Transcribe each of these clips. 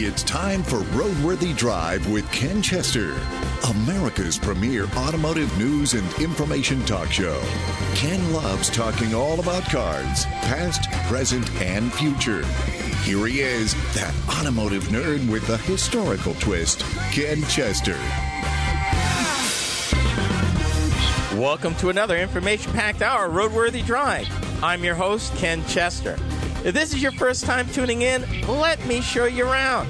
It's time for Roadworthy Drive with Ken Chester, America's premier automotive news and information talk show. Ken loves talking all about cars, past, present, and future. Here he is, that automotive nerd with a historical twist, Ken Chester. Welcome to another information packed hour, Roadworthy Drive. I'm your host, Ken Chester. If this is your first time tuning in, let me show you around.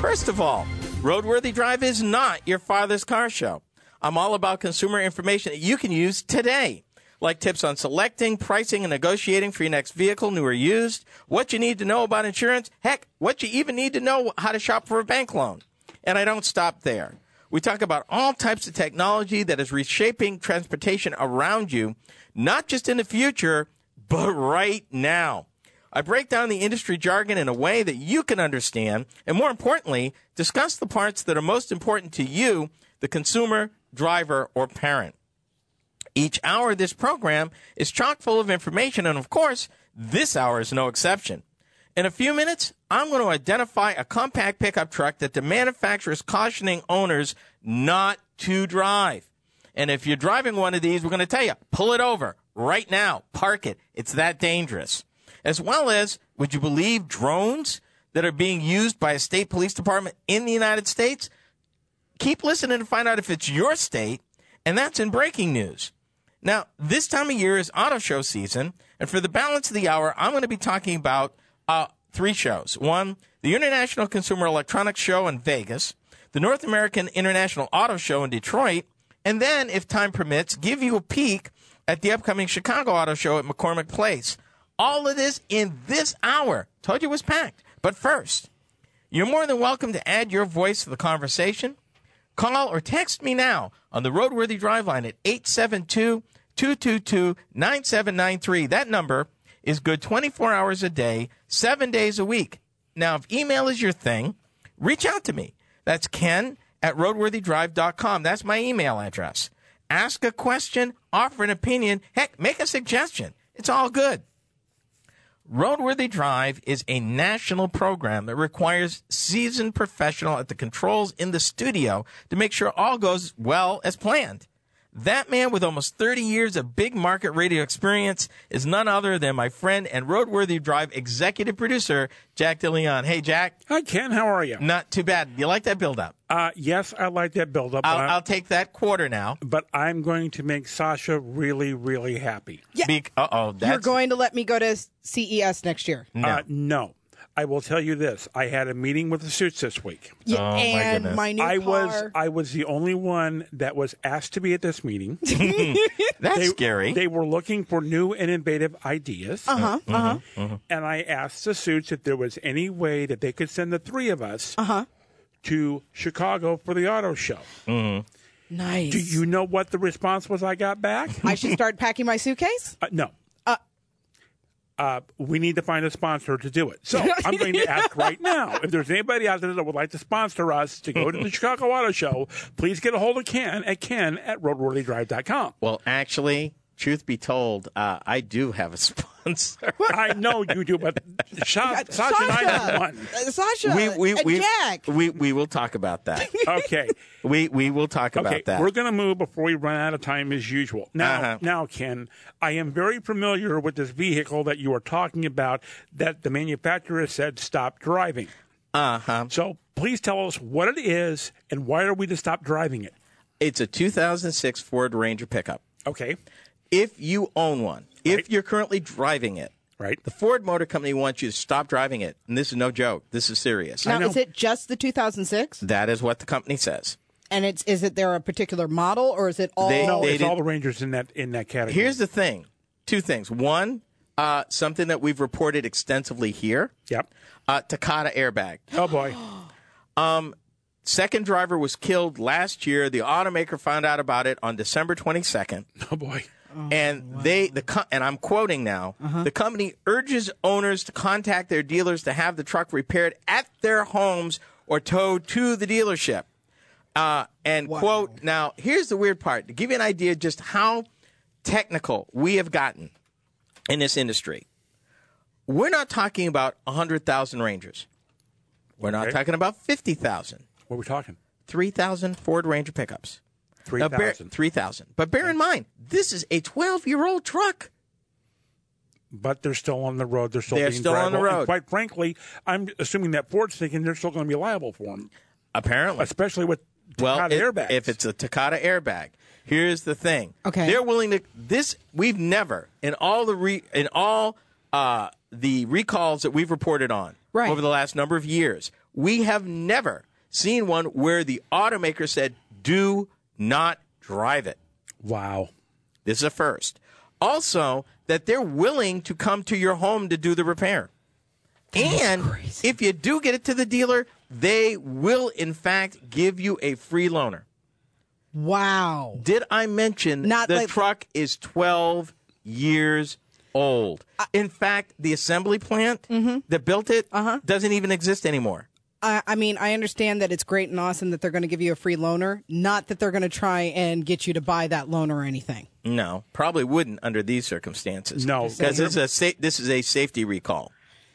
First of all, Roadworthy Drive is not your father's car show. I'm all about consumer information that you can use today, like tips on selecting, pricing, and negotiating for your next vehicle, new or used, what you need to know about insurance, heck, what you even need to know how to shop for a bank loan. And I don't stop there. We talk about all types of technology that is reshaping transportation around you, not just in the future, but right now. I break down the industry jargon in a way that you can understand, and more importantly, discuss the parts that are most important to you, the consumer, driver, or parent. Each hour of this program is chock full of information, and of course, this hour is no exception. In a few minutes, I'm going to identify a compact pickup truck that the manufacturer is cautioning owners not to drive. And if you're driving one of these, we're going to tell you, pull it over right now, park it. It's that dangerous. As well as, would you believe drones that are being used by a state police department in the United States? Keep listening to find out if it's your state, and that's in breaking news. Now, this time of year is auto show season, and for the balance of the hour, I'm going to be talking about uh, three shows. One, the International Consumer Electronics Show in Vegas, the North American International Auto Show in Detroit, and then, if time permits, give you a peek at the upcoming Chicago Auto Show at McCormick Place. All of this in this hour. Told you it was packed. But first, you're more than welcome to add your voice to the conversation. Call or text me now on the Roadworthy Drive line at 872 222 9793. That number is good 24 hours a day, seven days a week. Now, if email is your thing, reach out to me. That's ken at roadworthydrive.com. That's my email address. Ask a question, offer an opinion, heck, make a suggestion. It's all good. Roadworthy Drive is a national program that requires seasoned professional at the controls in the studio to make sure all goes well as planned. That man with almost 30 years of big market radio experience is none other than my friend and Roadworthy Drive executive producer, Jack DeLeon. Hey, Jack. Hi, Ken. How are you? Not too bad. You like that build up? Uh, yes, I like that build up. I'll, I'll take that quarter now. but I'm going to make Sasha really, really happy. Yeah. Uh oh. You're going to let me go to CES next year. No. Uh, no. I will tell you this. I had a meeting with the suits this week. Yeah, Oh, and goodness. my new I car. was I was the only one that was asked to be at this meeting. That's They, scary. They were looking for new and innovative ideas. uh huh. Uh huh. And I asked the suits if there was any way that they could send the three of us Uh-huh. to Chicago for the auto show. Hmm. Nice. Do you know what the response was I got back? I should start packing my suitcase. Uh, no. Uh, we need to find a sponsor to do it. So I'm going to ask right now if there's anybody out there that would like to sponsor us to go to the Chicago Auto Show, please get a hold of Ken at ken at roadworthydrive.com. well, actually, truth be told, uh, I do have a sponsor. I know you do, but Sha- Sasha, and I have one. Uh, Sasha, we, we, and we, Jack. we, we will talk about that. Okay. we we will talk about that. We're going to move before we run out of time as usual. Now, Uh-huh. now, Ken, I am very familiar with this vehicle that you are talking about that the manufacturer said stop driving. Uh huh. So please tell us what it is and why are we to stop driving it? It's a 2006 Ford Ranger pickup. Okay, If you own one, if Right. you're currently driving it, right. the Ford Motor Company wants you to stop driving it. And this is no joke. This is serious. now, is it just the 2006? That is what the company says. And it's is it there a particular model or is it all? They- No, they it's did- all the Rangers in that in that category. Here's the thing two things. One, uh, something that we've reported extensively here yep. uh, Takata airbag. Oh boy. Second driver was killed last year. The automaker found out about it on December 22nd. Oh boy. And they the co- and I'm quoting now. The company urges owners to contact their dealers to have the truck repaired at their homes or towed to the dealership. Uh, and quote, now here's the weird part to give you an idea just how technical we have gotten in this industry. We're not talking about 100,000 Rangers. We're not talking about 50,000. What are we talking? 3,000 Ford Ranger pickups. Three Now, bear- 3,000. But bear in mind, this is a 12 year old truck. But they're still on the road. They're still They're being still on the drivable. And road. quite frankly, I'm assuming that Ford's thinking they're still going to be liable for them, Apparently. especially with well, Takata if, airbags. if it's a Takata airbag, here's the thing. Okay. They're willing to this we've never in all the re, in all uh, the recalls that we've reported on Right. over the last number of years, we have never seen one where the automaker said, "Do not drive it." wow. This is a first. Also, that they're willing to come to your home to do the repair. and crazy. if you do get it to the dealer, they will, in fact, give you a free loaner. Wow. Did I mention Not the like- truck is 12 years old? in fact, the assembly plant Mm-hmm. that built it Uh-huh. doesn't even exist anymore. I, I mean, I understand that it's great and awesome that they're going to give you a free loaner, not that they're going to try and get you to buy that loaner or anything. No, probably wouldn't under these circumstances. No. because this is a sa- this is a safety recall,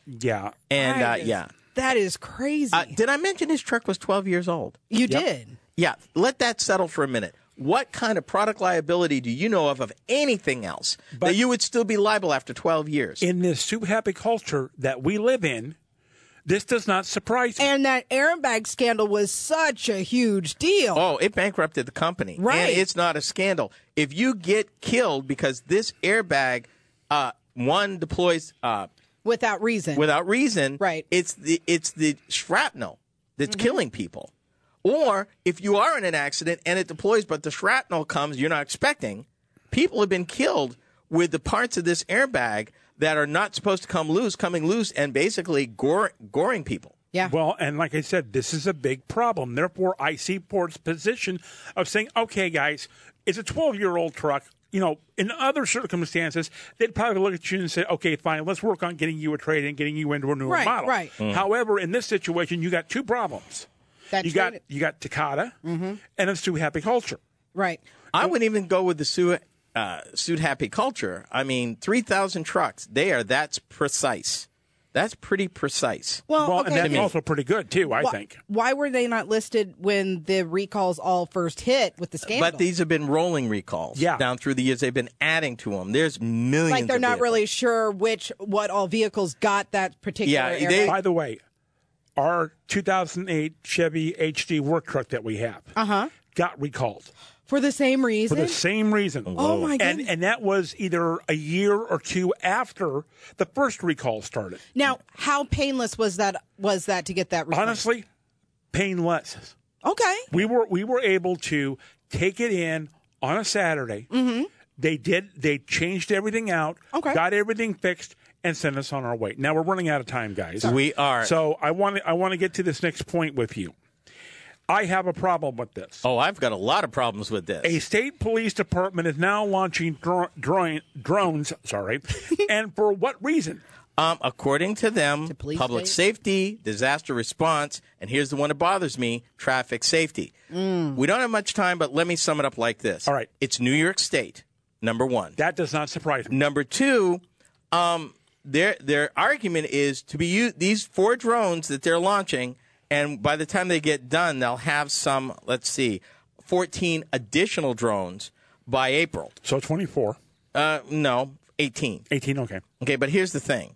Yeah. and uh, just- yeah. That is crazy. Uh, did I mention his truck was 12 years old? you did. Yeah, let that settle for a minute. What kind of product liability do you know of of anything else that you would still be liable after 12 years? In this soup happy culture that we live in, this does not surprise me. And that airbag scandal was such a huge deal. oh, it bankrupted the company. Right. And it's not a scandal. If you get killed because this airbag, uh, one deploys uh, Without reason. without reason, Right. It's the it's the shrapnel that's killing people. Or if you are in an accident and it deploys, but the shrapnel comes you're not expecting, people have been killed with the parts of this airbag that are not supposed to come loose, coming loose, and basically gore, goring people. yeah. Well, and like I said, this is a big problem. Therefore, I see Ford's position of saying, okay, guys, it's a 12 year old truck. You know, in other circumstances, they'd probably look at you and say, okay, fine, let's work on getting you a trade and getting you into a newer Right, model. right. Mm. However, in this situation, you got two problems. That you got trade- you got Takata and it's too Happy culture. right. I wouldn't even go with the suit, uh, suit happy culture. I mean, 3,000 trucks, they are that's precise. That's pretty precise. Well, Well, okay. and that's also pretty good too, I why, think. why were they not listed when the recalls all first hit with the scandal? But these have been rolling recalls Yeah. down through the years. They've been adding to them. There's millions. like they're of not vehicles. really sure which what all vehicles got that particular Yeah, they- By the way, our 2008 Chevy HD work truck that we have Uh-huh. got recalled for the same reason? for the same reason. Oh, my god. And and that was either a year or two after the first recall started. now, how painless was that was that to get that refund? Honestly, painless. Okay. We were we were able to take it in on a Saturday. Mm-hmm. They did. They changed everything out. Okay. Got everything fixed and sent us on our way. Now we're running out of time, guys. We are. So I want to I want to get to this next point with you. I have a problem with this. Oh, I've got a lot of problems with this. A state police department is now launching dro- dro- drones. Sorry, and for what reason? Um, according to them, police public state? safety, disaster response, and here's the one that bothers me: traffic safety. We don't have much time, but let me sum it up like this. All right. it's New York State, number one. That does not surprise me. Number two, um, their their argument is to be used, these four drones that they're launching, and by the time they get done, they'll have some. Let's see, fourteen additional drones by April. So twenty four. Uh, no, eighteen. 18, okay. Okay, but here's the thing.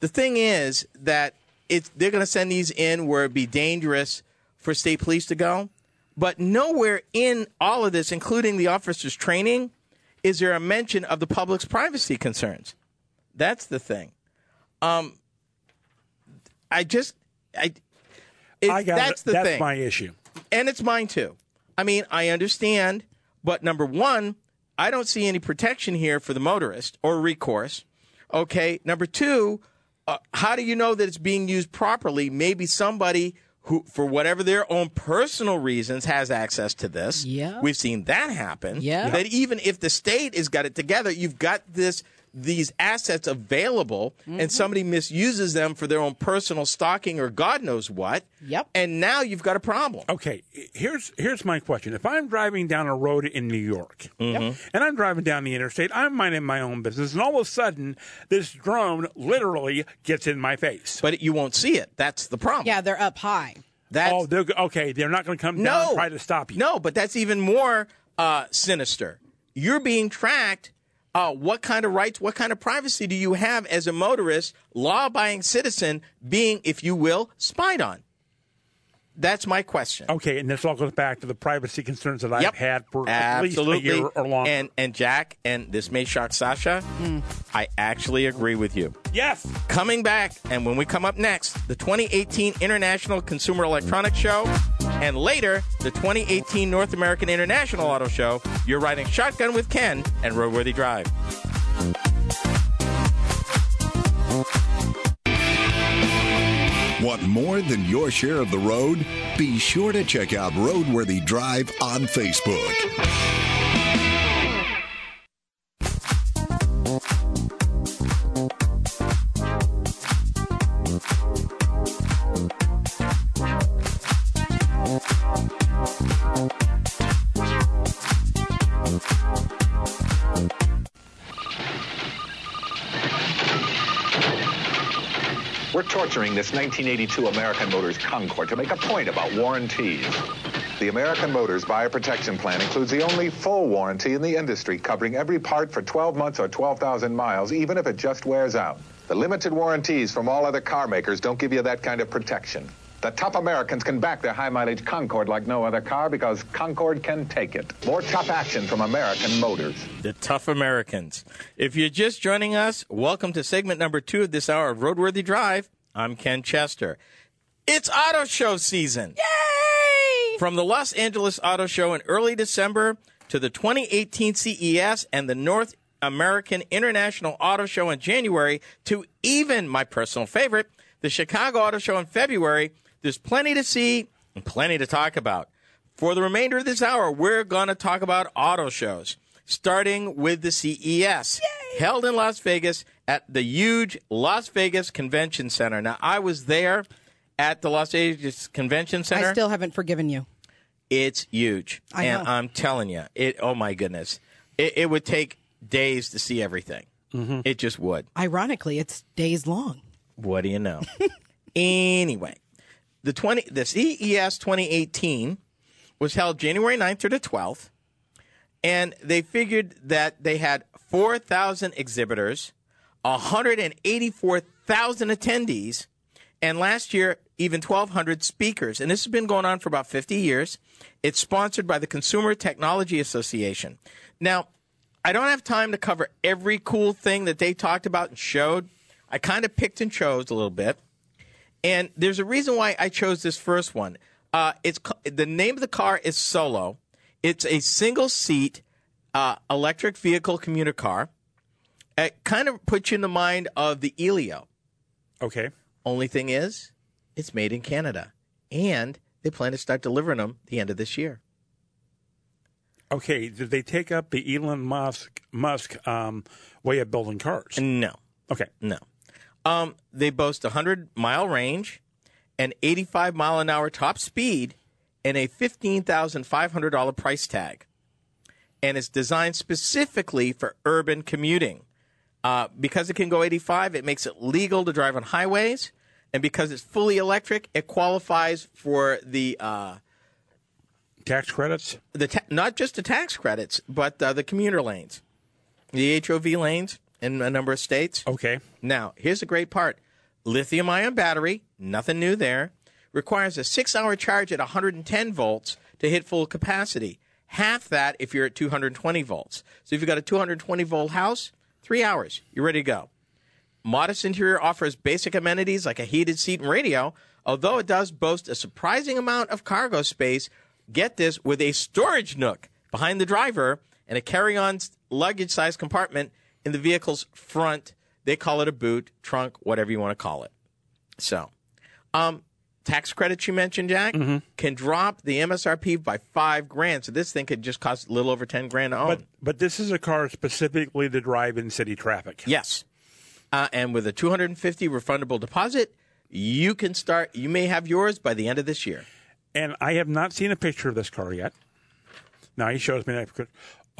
The thing is that it's they're going to send these in where it'd be dangerous for state police to go, but nowhere in all of this, including the officers' training, is there a mention of the public's privacy concerns. That's the thing. Um, I just, I, it, I got that's it. the That's thing my issue. and it's mine too. I mean, I understand, but number one, I don't see any protection here for the motorist or recourse. Okay. Number two, uh, how do you know that it's being used properly? Maybe somebody who, for whatever their own personal reasons, has access to this. Yeah. We've seen that happen. Yeah. That even if the state has got it together, you've got this these assets available Mm-hmm. and somebody misuses them for their own personal stocking or God knows what. Yep. And now you've got a problem. Okay, here's here's my question. If I'm driving down a road in New York and I'm driving down the interstate, I'm minding my own business, and all of a sudden this drone literally gets in my face. But you won't see it. That's the problem. Yeah, they're up high. That's, oh, they're, okay, they're not going to come down no. and try to stop you. No, but that's even more uh, sinister. You're being tracked. Uh, what kind of rights, what kind of privacy do you have as a motorist, law abiding citizen, being, if you will, spied on? That's my question. Okay, and this all goes back to the privacy concerns that I've had for Absolutely. at least a year or longer. And and Jack, and this may shock Sasha, hmm. I actually agree with you. yes, Coming back, and when we come up next, the 2018 International Consumer Electronics Show, and later, the 2018 North American International Auto Show, you're riding Shotgun with Ken and Roadworthy Drive. Want more than your share of the road? Be sure to check out Roadworthy Drive on Facebook. This 1982 American Motors Concord to make a point about warranties. The American Motors Buyer Protection Plan includes the only full warranty in the industry, covering every part for 12 months or 12,000 miles, even if it just wears out. The limited warranties from all other car makers don't give you that kind of protection. The tough Americans can back their high mileage Concord like no other car because Concord can take it. More tough action from American Motors. The Tough Americans. If you're just joining us, welcome to segment number two of this hour of Roadworthy Drive. I'm Ken Chester. It's auto show season. Yay! From the Los Angeles Auto Show in early December to the 2018 CES and the North American International Auto Show in January to even my personal favorite, the Chicago Auto Show in February, there's plenty to see and plenty to talk about. For the remainder of this hour, we're going to talk about auto shows, starting with the CES, held in Las Vegas at the huge Las Vegas Convention Center. Now, I was there at the Las Vegas Convention Center. I still haven't forgiven you. It's huge. I and know. I'm telling you, it. Oh my goodness, it, it would take days to see everything. Mm-hmm. It just would. Ironically, it's days long. What do you know? anyway, the twenty the CES 2018 was held January 9th through the 12th, and they figured that they had 4,000 exhibitors, 184,000 attendees, and last year even 1,200 speakers. And this has been going on for about 50 years. It's sponsored by the Consumer Technology Association. Now, I don't have time to cover every cool thing that they talked about and showed. I kind of picked and chose a little bit. And there's a reason why I chose this first one. Uh, it's the name of the car is Solo. It's a single seat uh, electric vehicle commuter car. It kind of puts you in the mind of the Elio. okay. Only thing is, it's made in Canada, and they plan to start delivering them the end of this year. Okay, did they take up the Elon Musk Musk um, way of building cars? No, Okay, no. Um, they boast a hundred mile range, an eighty-five mile an hour top speed, and a fifteen thousand five hundred dollar price tag. And it's designed specifically for urban commuting. Uh, because it can go 85, it makes it legal to drive on highways. And because it's fully electric, it qualifies for the uh, tax credits. the ta- not just the tax credits, but uh, the commuter lanes, the HOV lanes in a number of states. Okay, Now, here's the great part lithium ion battery, nothing new there, requires a six hour charge at 110 volts to hit full capacity. Half that if you're at 220 volts. So if you've got a 220 volt house, three hours, you're ready to go. Modest interior offers basic amenities like a heated seat and radio, although it does boast a surprising amount of cargo space. Get this with a storage nook behind the driver and a carry on luggage sized compartment in the vehicle's front. They call it a boot, trunk, whatever you want to call it. So, um, tax credits you mentioned, Jack, Mm-hmm. can drop the MSRP by five grand. So this thing could just cost a little over ten grand to own. But but this is a car specifically to drive in city traffic. Yes. Uh, and with a 250 refundable deposit, you can start. You may have yours by the end of this year. And I have not seen a picture of this car yet. Now he shows me that.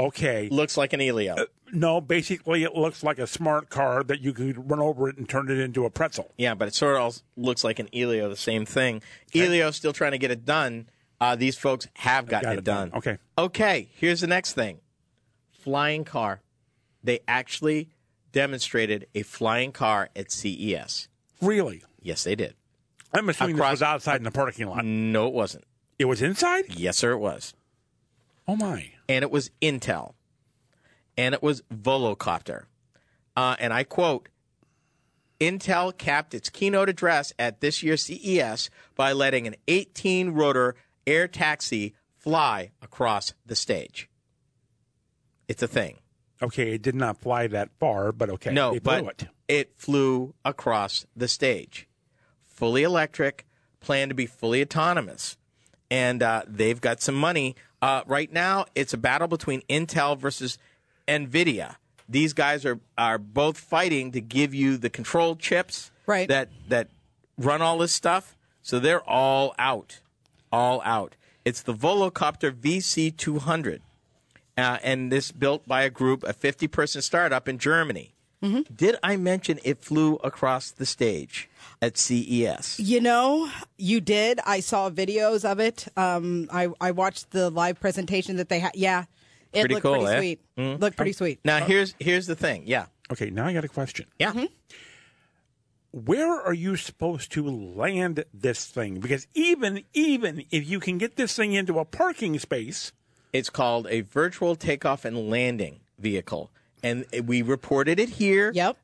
Okay. Looks like an Elio. No, basically it looks like a smart car that you could run over it and turn it into a pretzel. yeah, but it sort of looks like an Elio. The same thing. Elio's still trying to get it done. Uh, these folks have gotten Got it, it done. done. Okay. Okay. Here's the next thing. Flying car. They actually demonstrated a flying car at CES. Really? Yes, they did. I'm assuming Across- this was outside in the parking lot. No, it wasn't. It was inside? Yes, sir, it was. Oh my. And it was Intel, and it was Volocopter. Uh, and I quote Intel capped its keynote address at this year's CES by letting an 18 rotor air taxi fly across the stage. It's a thing. Okay, it did not fly that far, but okay. No, but it. it flew across the stage. Fully electric, planned to be fully autonomous. And uh, they've got some money. Uh, right now, it's a battle between Intel versus NVIDIA. These guys are, are both fighting to give you the control chips Right. that, that run all this stuff. So they're all out. All out. It's the Volocopter VC200 uh, and this built by a group, a 50 person startup in Germany. Did I mention it flew across the stage at CES? You know, you did. I saw videos of it. Um, I I watched the live presentation that they had. Yeah, it Pretty looked cool, pretty eh? sweet. Looked pretty sweet. Now here's here's the thing. Yeah, Okay, now I got a question. yeah. Where are you supposed to land this thing? Because even even if you can get this thing into a parking space, It's called a vertical takeoff and landing vehicle, and we reported it here. Yep.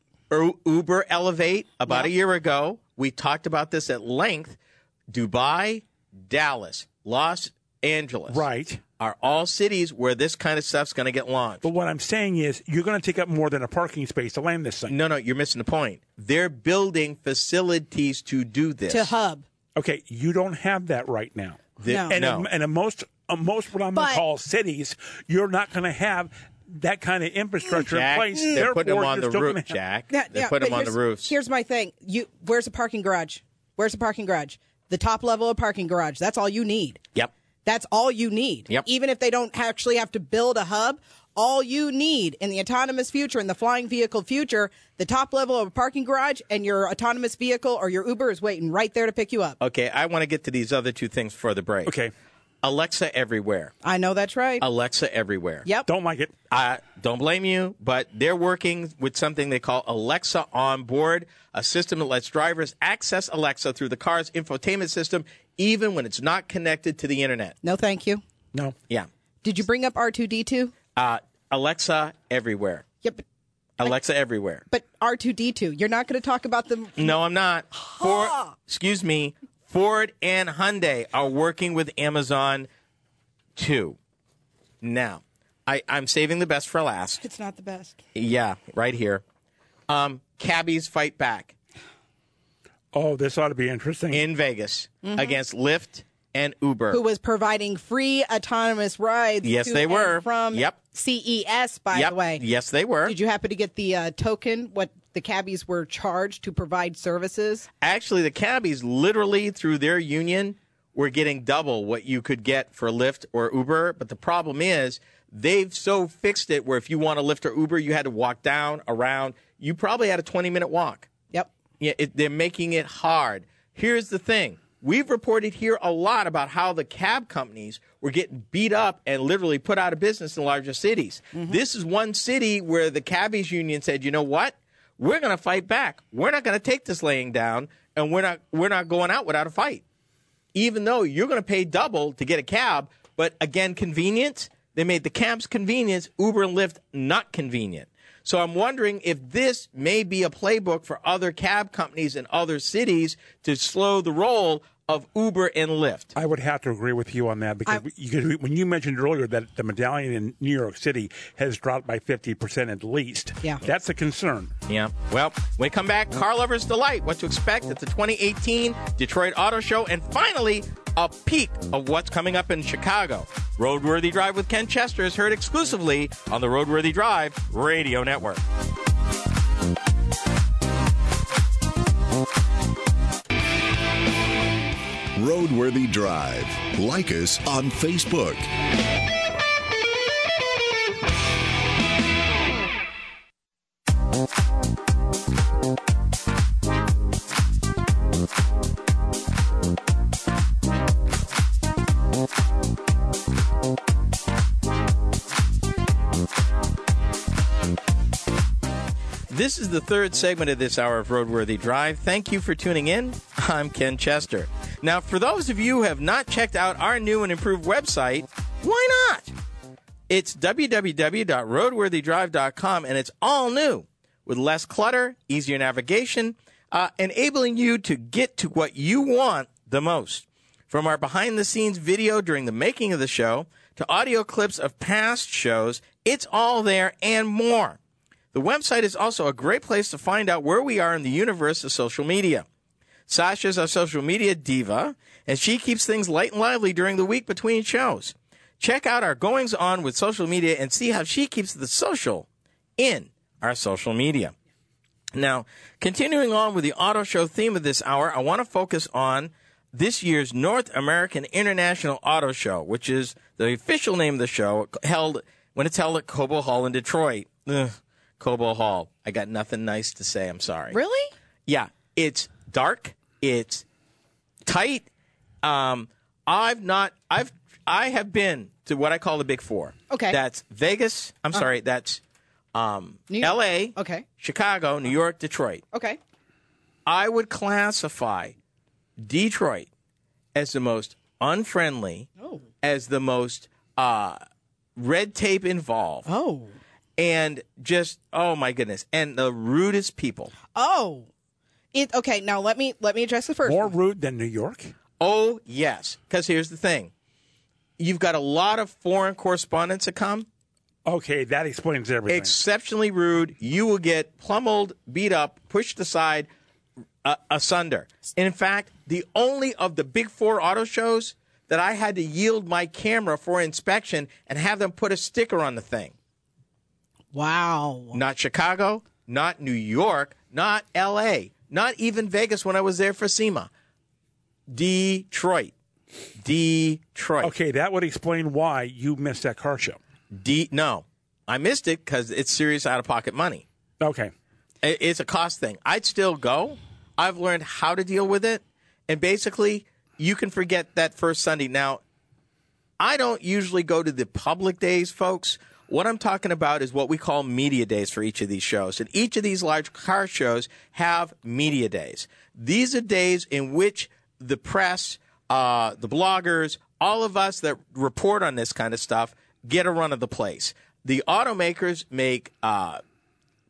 Uber Elevate about a year ago. We talked about this at length. Dubai, Dallas, Los Angeles, right? are all cities where this kind of stuff's going to get launched. But what I'm saying is, you're going to take up more than a parking space to land this thing. No, no, you're missing the point. They're building facilities to do this. To hub. Okay, you don't have that right now. The- No. And no. in, and in most uh, most what I'm going to call cities, you're not going to have that kind of infrastructure Jack, in place. they're putting them on the still roof, Jack. Yeah, they're yeah, putting them on the here's- roofs. Here's my thing. You where's a parking garage? Where's a parking garage? The top level of parking garage. That's all you need. Yep. That's all you need. Yep. Even if they don't actually have to build a hub, all you need in the autonomous future, in the flying vehicle future, the top level of a parking garage and your autonomous vehicle or your Uber is waiting right there to pick you up. Okay, I want to get to these other two things for the break. Okay, Alexa everywhere. I know that's right. Alexa everywhere. yep. don't like it. I don't blame you, but they're working with something they call Alexa on board, a system that lets drivers access Alexa through the car's infotainment system, even when it's not connected to the internet. No, thank you. No. Yeah. Did you bring up R2D2? Uh, Alexa everywhere. Yep. Alexa everywhere. But R2D2, you're not going to talk about them. No, I'm not. For excuse me. Ford and Hyundai are working with Amazon too. Now, I, I'm saving the best for last. It's not the best. Yeah, right here. Um, cabbies fight back Oh, this ought to be interesting. in Vegas against Lyft and Uber. Who was providing free autonomous rides? Yes, to they and were. from Yep. CES. By yep. the way, Yes, they were. did you happen to get the uh, token? What the cabbies were charged to provide services? Actually, the cabbies literally through their union were getting double what you could get for Lyft or Uber. But the problem is they've so fixed it where if you want a Lyft or Uber, you had to walk down, around. You probably had a 20 minute walk. Yep. Yeah, it, they're making it hard. Here's the thing. We've reported here a lot about how the cab companies were getting beat up and literally put out of business in larger cities. Mm-hmm. This is one city where the cabbies union said, "You know what? We're going to fight back. We're not going to take this laying down, and we're not we're not going out without a fight." Even though you're going to pay double to get a cab, but again, convenience. They made the cabs convenience, Uber and Lyft not convenient. So I'm wondering if this may be a playbook for other cab companies in other cities to slow the roll of Uber and Lyft. I would have to agree with you on that because I- you, when you mentioned earlier that the medallion in New York City has dropped by 50% at least, Yeah. that's a concern. Yeah. Well, when we come back, Car Lover's Delight, what to expect at the 2018 Detroit Auto Show, and finally, a peek of what's coming up in Chicago. Roadworthy Drive with Ken Chester is heard exclusively on the Roadworthy Drive Radio Network. Roadworthy Drive. Like us on Facebook. This is the third segment of this hour of Roadworthy Drive. Thank you for tuning in. I'm Ken Chester. Now, for those of you who have not checked out our new and improved website, why not? It's www.roadworthydrive.com and it's all new with less clutter, easier navigation, uh, enabling you to get to what you want the most. From our behind the scenes video during the making of the show to audio clips of past shows, it's all there and more. The website is also a great place to find out where we are in the universe of social media. Sasha's our social media diva, and she keeps things light and lively during the week between shows. Check out our goings on with social media and see how she keeps the social in our social media. Now, continuing on with the auto show theme of this hour, I want to focus on this year's North American International Auto Show, which is the official name of the show, held when it's held at Cobo Hall in Detroit. Ugh, Cobo Hall. I got nothing nice to say. I'm sorry. Really? Yeah, it's dark. It's tight. Um, I've not. I've. I have been to what I call the Big Four. Okay. That's Vegas. I'm sorry. That's um, L.A. Okay. Chicago, New York, Detroit. Okay. I would classify Detroit as the most unfriendly, Oh. as the most uh, red tape involved, Oh. and just oh my goodness, and the rudest people. Oh. It okay, now let me let me address the first More one. rude than New York? Oh, yes. Because here's the thing you've got a lot of foreign correspondents that come, Okay, that explains everything. exceptionally rude. You will get pummeled, beat up, pushed aside, uh, asunder. In fact, the only of the big four auto shows that I had to yield my camera for inspection and have them put a sticker on the thing. Wow. Not Chicago, not New York, not LA, not even Vegas when I was there for SEMA. Detroit. Detroit. okay, that would explain why you missed that car show. D no, I missed it because it's serious out of pocket money. Okay. I- It's a cost thing. I'd still go. I've learned how to deal with it, and basically, you can forget that first Sunday. Now, I don't usually go to the public days, folks. What I'm talking about is what we call media days for each of these shows. And each of these large car shows have media days. These are days in which the press, uh, the bloggers, all of us that report on this kind of stuff get a run of the place. The automakers make uh,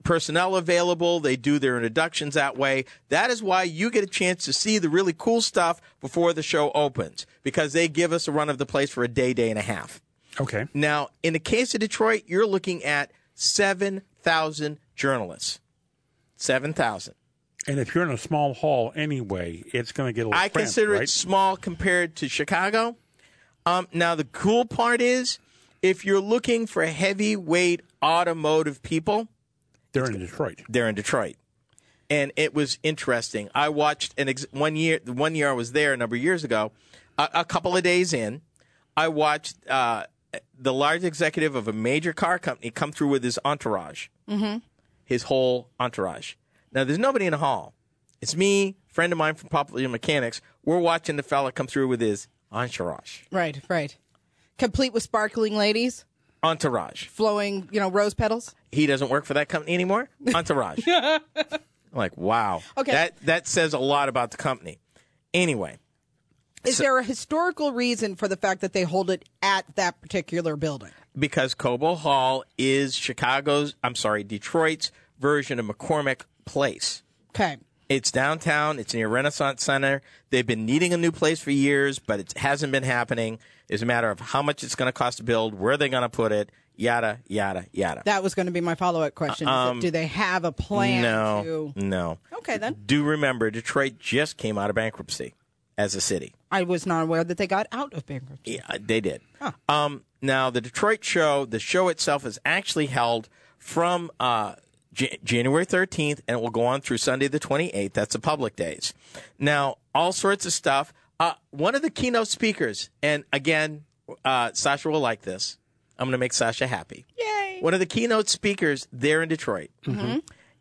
personnel available. They do their introductions that way. That is why you get a chance to see the really cool stuff before the show opens because they give us a run of the place for a day, day and a half. Okay. Now, in the case of Detroit, you're looking at 7,000 journalists. 7,000. And if you're in a small hall anyway, it's going to get a little I cramped, consider right? it small compared to Chicago. Um, now, the cool part is if you're looking for heavyweight automotive people, They're in Detroit. they're in Detroit. And it was interesting. I watched an ex- one year. One year I was there a number of years ago, a, a couple of days in, I watched uh, the large executive of a major car company come through with his entourage, mm-hmm. his whole entourage. Now there's nobody in the hall. It's me, friend of mine from Popular Mechanics. We're watching the fella come through with his entourage. Right, right. Complete with sparkling ladies, Entourage. flowing, you know, rose petals. he doesn't work for that company anymore. Entourage. I'm like, wow. Okay. That that says a lot about the company. Anyway, Is there a historical reason for the fact that they hold it at that particular building? because Cobo Hall is Chicago's, I'm sorry, Detroit's version of McCormick Place. Okay. It's downtown. It's near Renaissance Center. They've been needing a new place for years, but it hasn't been happening. It's a matter of how much it's going to cost to build, where they're going to put it, yada yada yada. That was going to be my follow up question. It- um, do they have a plan no, to? no. Okay, then. Do remember Detroit just came out of bankruptcy as a city. I was not aware that they got out of bankruptcy. Yeah, they did. Um, now, the Detroit show, the show itself is actually held from uh, J- January 13th, and it will go on through Sunday the 28th. That's the public days. Now, all sorts of stuff. Uh, one of the keynote speakers, and again, uh, Sasha will like this. I'm going to make Sasha happy. Yay! One of the keynote speakers there in Detroit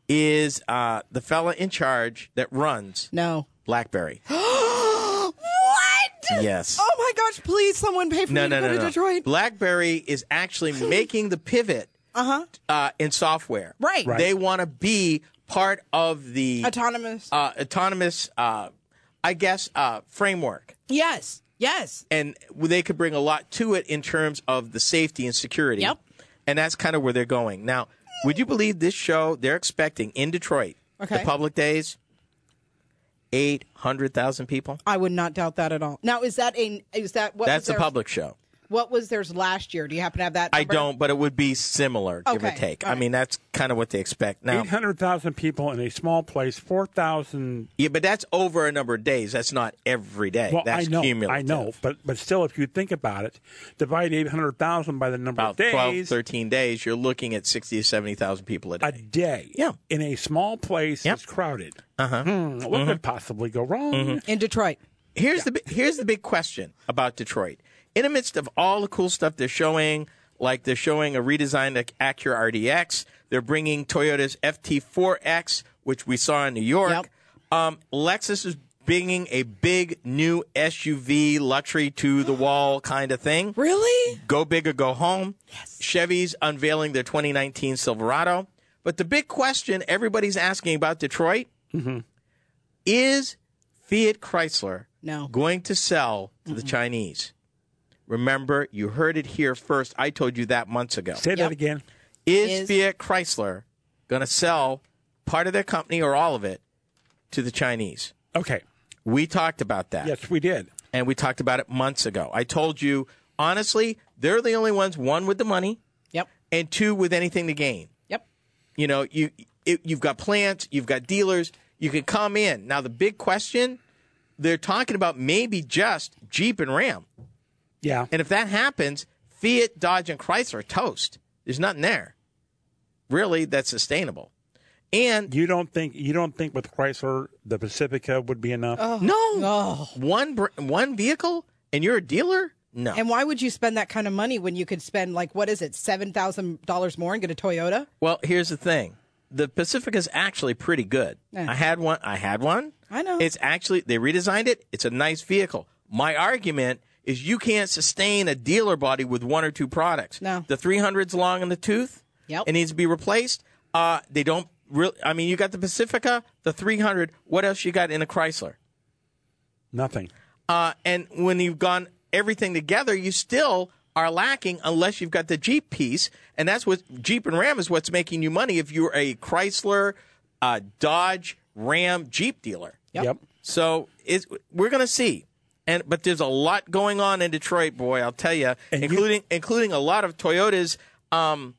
is uh, the fella in charge that runs No. BlackBerry. Yes. Oh my gosh! Please, someone pay for No, me no, to go no, to. Detroit. BlackBerry is actually making the pivot uh-huh. in software. Right. Right. They want to be part of the Autonomous. uh, autonomous, uh, I guess, uh, framework. yes. Yes. And they could bring a lot to it in terms of the safety and security. Yep. And that's kind of where they're going. Now, would you believe this show, they're expecting in Detroit, Okay. the public days, 800,000 people? I would not doubt that at all. Now, is that a? Is that what? That's theirs- public show. What was theirs last year? Do you happen to have that? I don't, but it would be similar, give or take. All I mean, that's kind of what they expect. Now, 800,000 people in a small place, 4,000. yeah, but that's over a number of days. That's not every day. Well, that's I know, cumulative. I know, but but still, if you think about it, divide 800,000 by the number About of days, 12, 13 days, you're looking at 60 to 70,000 people a day. a day, Yeah. in a small place Yep. that's crowded. Uh-huh. Hmm, what could possibly go wrong? in Detroit. here's the here's the big question about Detroit. In the midst of all the cool stuff they're showing, like they're showing a redesigned Acura RDX, they're bringing Toyota's FT4X, which we saw in New York. Yep. Um, Lexus is bringing a big new SUV luxury to the wall kind of thing. Really? Go big or go home. Yes. Chevy's unveiling their 2019 Silverado. But the big question everybody's asking about Detroit is Fiat Chrysler No. going to sell to the Chinese? Remember, you heard it here first. I told you that months ago. Say Yep. that again. Is, Is- Fiat Chrysler going to sell part of their company or all of it to the Chinese? Okay. We talked about that. Yes, we did. And we talked about it months ago. I told you, honestly, they're the only ones, one, with the money, Yep. and two, with anything to gain. Yep. You know, you it, you've got plants, you've got dealers, you can come in. Now, the big question, they're talking about maybe just Jeep and Ram. Yeah. And if that happens, Fiat, Dodge, and Chrysler are toast. There's nothing there. Really, that's sustainable. And You don't think you don't think with Chrysler the Pacifica would be enough? Oh, no, Oh. one br- one vehicle, and you're a dealer. No, And why would you spend that kind of money when you could spend like what is it, seven thousand dollars more and get a Toyota? Well, here's the thing. The Pacifica is actually pretty good. Yeah. I had one. I had one. I know. It's actually they redesigned it. It's a nice vehicle. My argument is you can't sustain a dealer body with one or two products. No. The 300's long in the tooth. Yep. It needs to be replaced. Uh, they don't really. I mean, you got the Pacifica, the 300. What else you got in a Chrysler? Nothing. Uh, and when you've gone everything together, you still are lacking unless you've got the Jeep piece. And that's what Jeep and Ram is what's making you money if you're a Chrysler, uh, Dodge, Ram, Jeep dealer. Yep. So it's, we're going to see. And but there's a lot going on in Detroit, boy. I'll tell you, And you- including including a lot of Toyota's um,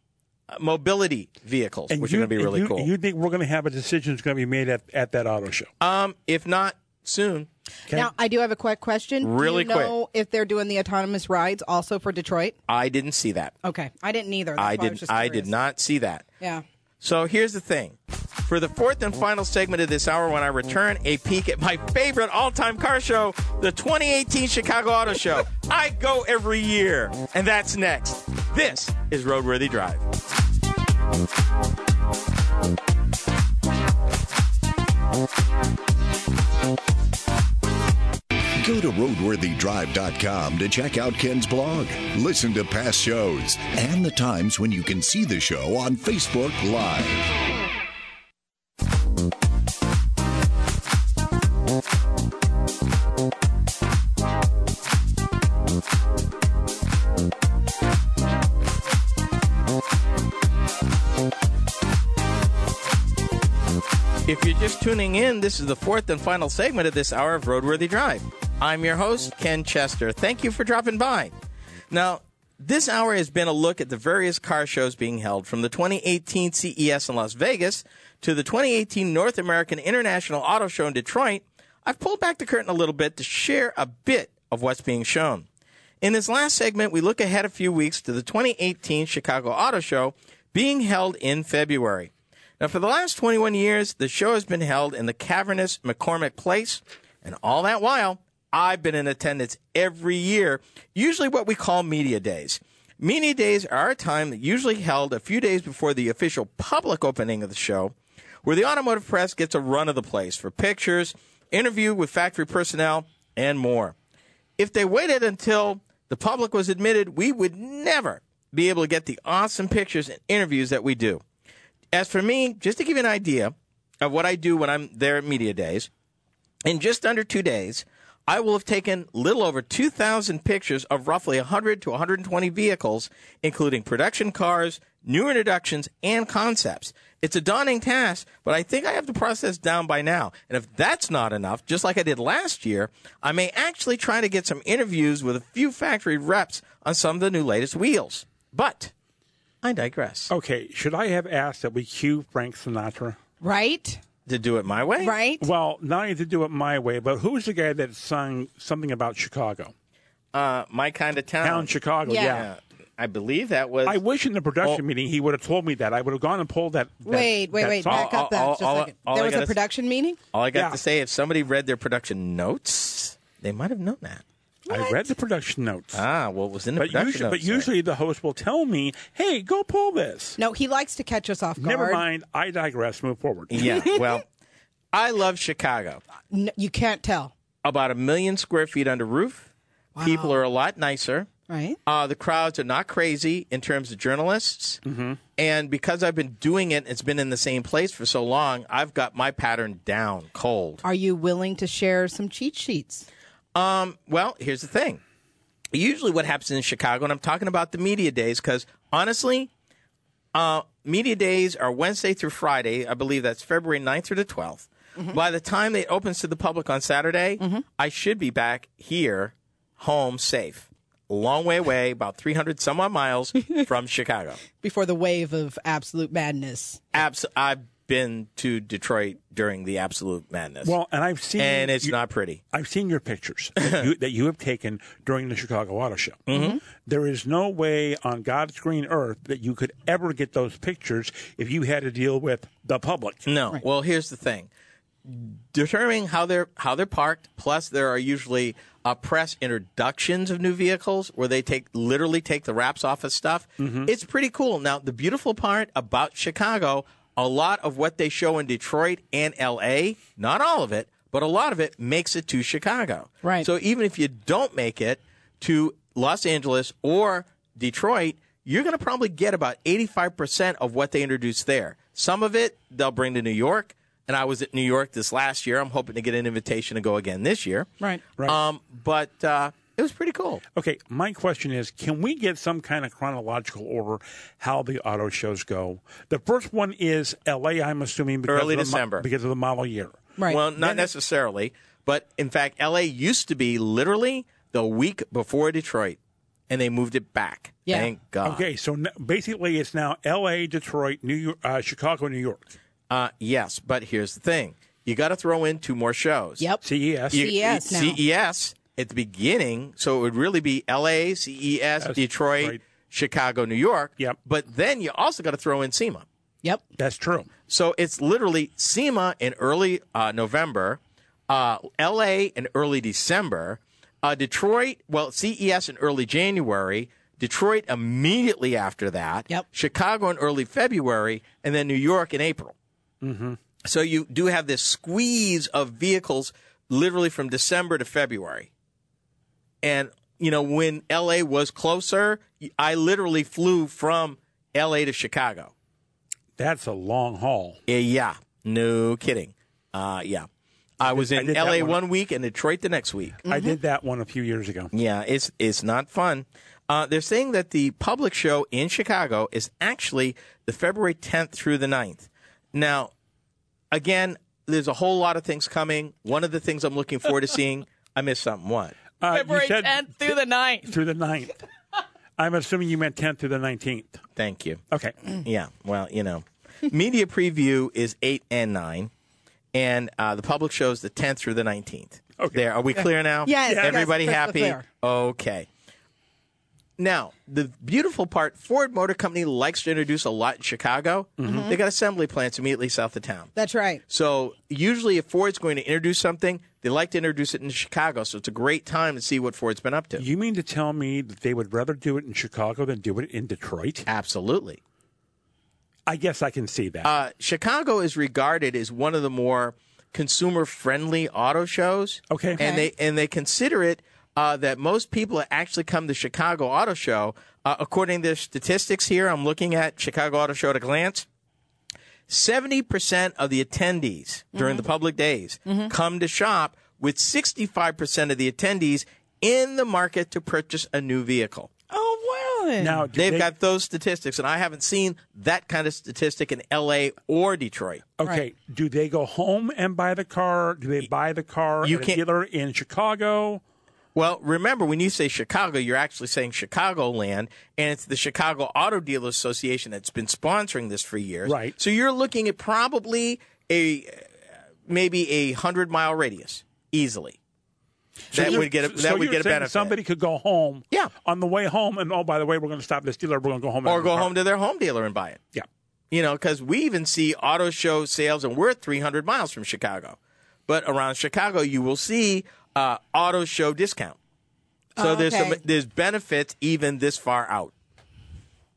mobility vehicles, which you, are going to be really you, cool. You think we're going to have a decision that's going to be made at, at that auto show? um, if not soon, Okay. Now I do have a quick question. Really do you know if they're doing the autonomous rides also for Detroit? I didn't see that. Okay. I didn't either. That's I did. was just I did not see that. Yeah. So here's the thing. For the fourth and final segment of this hour, when I return, a peek at my favorite all time car show, the 2018 Chicago Auto Show. I go every year, and that's next. This is Roadworthy Drive. Go to roadworthydrive.com to check out Ken's blog, listen to past shows, and the times when you can see the show on Facebook Live. Just tuning in, this is the fourth and final segment of this hour of Roadworthy Drive. I'm your host, Ken Chester. Thank you for dropping by. Now, this hour has been a look at the various car shows being held from the 2018 CES in Las Vegas to the 2018 North American International Auto Show in Detroit. I've pulled back the curtain a little bit to share a bit of what's being shown. In this last segment, we look ahead a few weeks to the 2018 Chicago Auto Show being held in February. Now, for the last 21 years, the show has been held in the cavernous McCormick Place, and all that while, I've been in attendance every year, usually what we call media days. Media days are a time that usually held a few days before the official public opening of the show, where the automotive press gets a run of the place for pictures, interview with factory personnel, and more. If they waited until the public was admitted, we would never be able to get the awesome pictures and interviews that we do. As for me, just to give you an idea of what I do when I'm there at media days, in just under two days, I will have taken little over 2,000 pictures of roughly 100 to 120 vehicles, including production cars, new introductions, and concepts. It's a daunting task, but I think I have the process down by now. And if that's not enough, just like I did last year, I may actually try to get some interviews with a few factory reps on some of the new latest wheels. But I digress. Okay, should I have asked that we cue Frank Sinatra? Right? To do it my way? Right? Well, not only to do it my way, but who's the guy that sung something about Chicago? Uh, my kind of town. Town Chicago, Yeah. yeah. Yeah. I believe that was. I wish in the production Oh. meeting he would have told me that. I would have gone and pulled that. that Wait, wait, that wait. song. Back up that all- just a all- second. all there I was a gotta s- production meeting? All I got Yeah. to say, if somebody read their production notes, they might have known that. I read the production notes. Ah, well, it was in the but production usually, but notes. there. usually the host will tell me, "Hey, go pull this." No, he likes to catch us off guard. Never mind. I digress. Move forward. yeah. Well, I love Chicago. N- you can't tell. About a million square feet under roof. People are a lot nicer. Right? Uh, the crowds are not crazy in terms of journalists. Mm-hmm. And because I've been doing it, it's been in the same place for so long, I've got my pattern down cold. Are you willing to share some cheat sheets? Um, well, here's the thing. Usually, what happens in Chicago, and I'm talking about the media days, because honestly, uh, media days are Wednesday through Friday. I believe that's February 9th through the 12th. By the time it opens to the public on Saturday, I should be back here, home, safe. A long way away, about 300 some odd miles from Chicago. Before the wave of absolute madness. Abs- I've been to Detroit during the absolute madness. Well, and I've seen and it's you- not pretty. I've seen your pictures that you, that you have taken during the Chicago Auto Show. Mm-hmm. There is no way on God's green earth that you could ever get those pictures if you had to deal with the public. No. Well, here's the thing. Determining how they're how they're parked. Plus, there are usually uh, press introductions of new vehicles where they take literally take the wraps off of stuff. It's pretty cool. Now, the beautiful part about Chicago, a lot of what they show in Detroit and L.A. Not all of it, but a lot of it makes it to Chicago. Right. So even if you don't make it to Los Angeles or Detroit, you're going to probably get about 85% of what they introduce there. Some of it they'll bring to New York. And I was at New York this last year. I'm hoping to get an invitation to go again this year. Right. Right. Um, but uh, it was pretty cool. Okay, my question is can we get some kind of chronological order how the auto shows go? The first one is LA, I'm assuming, because, Early of, the December. because of the model year. Right. Well, not necessarily. But in fact, LA used to be literally the week before Detroit, and they moved it back. Yeah. Thank God. Okay, so n- basically it's now LA, Detroit, New York, uh, Chicago, New York. Uh, yes, but here's the thing you got to throw in two more shows. Yep. CES. You- CES now. CES at the beginning, so it would really be LA, CES, Detroit, right. Chicago, New York. Yep. But then you also got to throw in SEMA. Yep. That's true. So it's literally SEMA in early uh, November, uh, LA in early December, uh, Detroit, well, CES in early January, Detroit immediately after that, Yep. Chicago in early February, and then New York in April. So you do have this squeeze of vehicles literally from December to February. And, you know, when LA was closer, I literally flew from LA to Chicago. That's a long haul. Uh, yeah, no kidding. Uh, yeah. I was in that LA one. one week and Detroit the next week. I did that one a few years ago. Yeah, it's it's not fun. Uh, they're saying that the public show in Chicago is actually the February 10th through the 9th. Now, again, there's a whole lot of things coming. One of the things I'm looking forward to seeing, I missed something. What? Uh, you February said 10th through the 9th. through the 9th. I'm assuming you meant 10th through the 19th. Thank you. Okay. Yeah, well, you know, media preview is eight and nine, and uh, the public shows the 10th through the 19th. Okay. There, are we clear now? Yes, yes, everybody crystal happy. clear. Okay. Now, the beautiful part, Ford Motor Company likes to introduce a lot in Chicago. Mm-hmm. They got assembly plants immediately south of town. That's right. So usually, if Ford's going to introduce something, they like to introduce it in Chicago. So it's a great time to see what Ford's been up to. You mean to tell me that they would rather do it in Chicago than do it in Detroit? Absolutely. I guess I can see that. Uh, Chicago is regarded as one of the more consumer-friendly auto shows. Okay. and they and they consider it uh, that most people that actually come to Chicago Auto Show, uh, according to statistics here, I'm looking at Chicago Auto Show at a glance. Seventy percent of the attendees during the public days come to shop, with 65 percent of the attendees in the market to purchase a new vehicle. Oh, well. then. now, They've they- got those statistics, and I haven't seen that kind of statistic in L.A. or Detroit. Okay. Do they go home and buy the car? Do they buy the car You at a can't- dealer in Chicago? Well, remember when you say Chicago, you're actually saying Chicagoland, and it's the Chicago Auto Dealers Association that's been sponsoring this for years. Right. So you're looking at probably a maybe a hundred mile radius easily. that would get a, that so would get a benefit. Somebody could go home. Yeah. On the way home, and oh, by the way, we're going to stop this dealer. We're going to go home. or go home to their home dealer and buy it. Yeah. You know, because we even see auto show sales, and we're 300 miles from Chicago. But around Chicago, you will see uh, auto show discount. So Oh, there's some, there's benefits even this far out.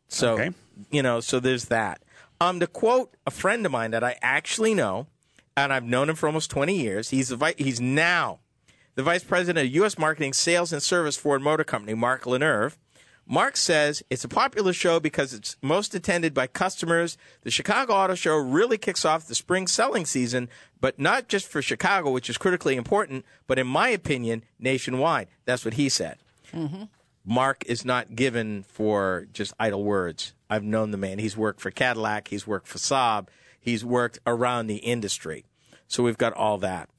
So Okay. you know, so there's that. Um, to quote a friend of mine that I actually know, and I've known him for almost 20 years. He's the vi- he's now the vice president of U.S. Marketing, Sales, and Service for Ford Motor Company, Mark LaNeve. Mark says it's a popular show because it's most attended by customers. The Chicago Auto Show really kicks off the spring selling season, but not just for Chicago, which is critically important, but in my opinion, nationwide. That's what he said. Mm-hmm. Mark is not given for just idle words. I've known the man. He's worked for Cadillac, he's worked for Saab, he's worked around the industry. So we've got all that.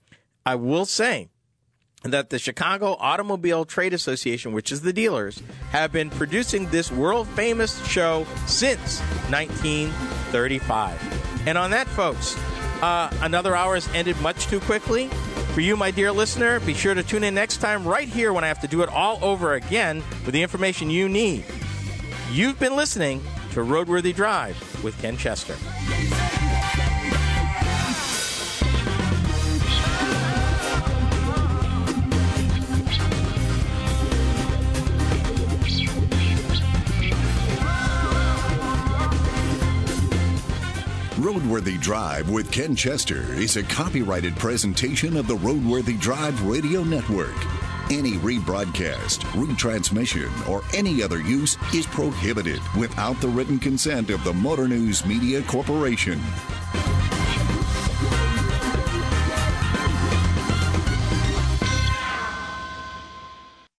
I will say that the Chicago Automobile Trade Association, which is the dealers, have been producing this world famous show since 1935. And on that, folks, uh, another hour has ended much too quickly. For you, my dear listener, be sure to tune in next time right here when I have to do it all over again with the information you need. You've been listening to Roadworthy Drive with Ken Chester. Roadworthy Drive with Ken Chester is a copyrighted presentation of the Roadworthy Drive Radio Network. Any rebroadcast, retransmission, or any other use is prohibited without the written consent of the Motor News Media Corporation.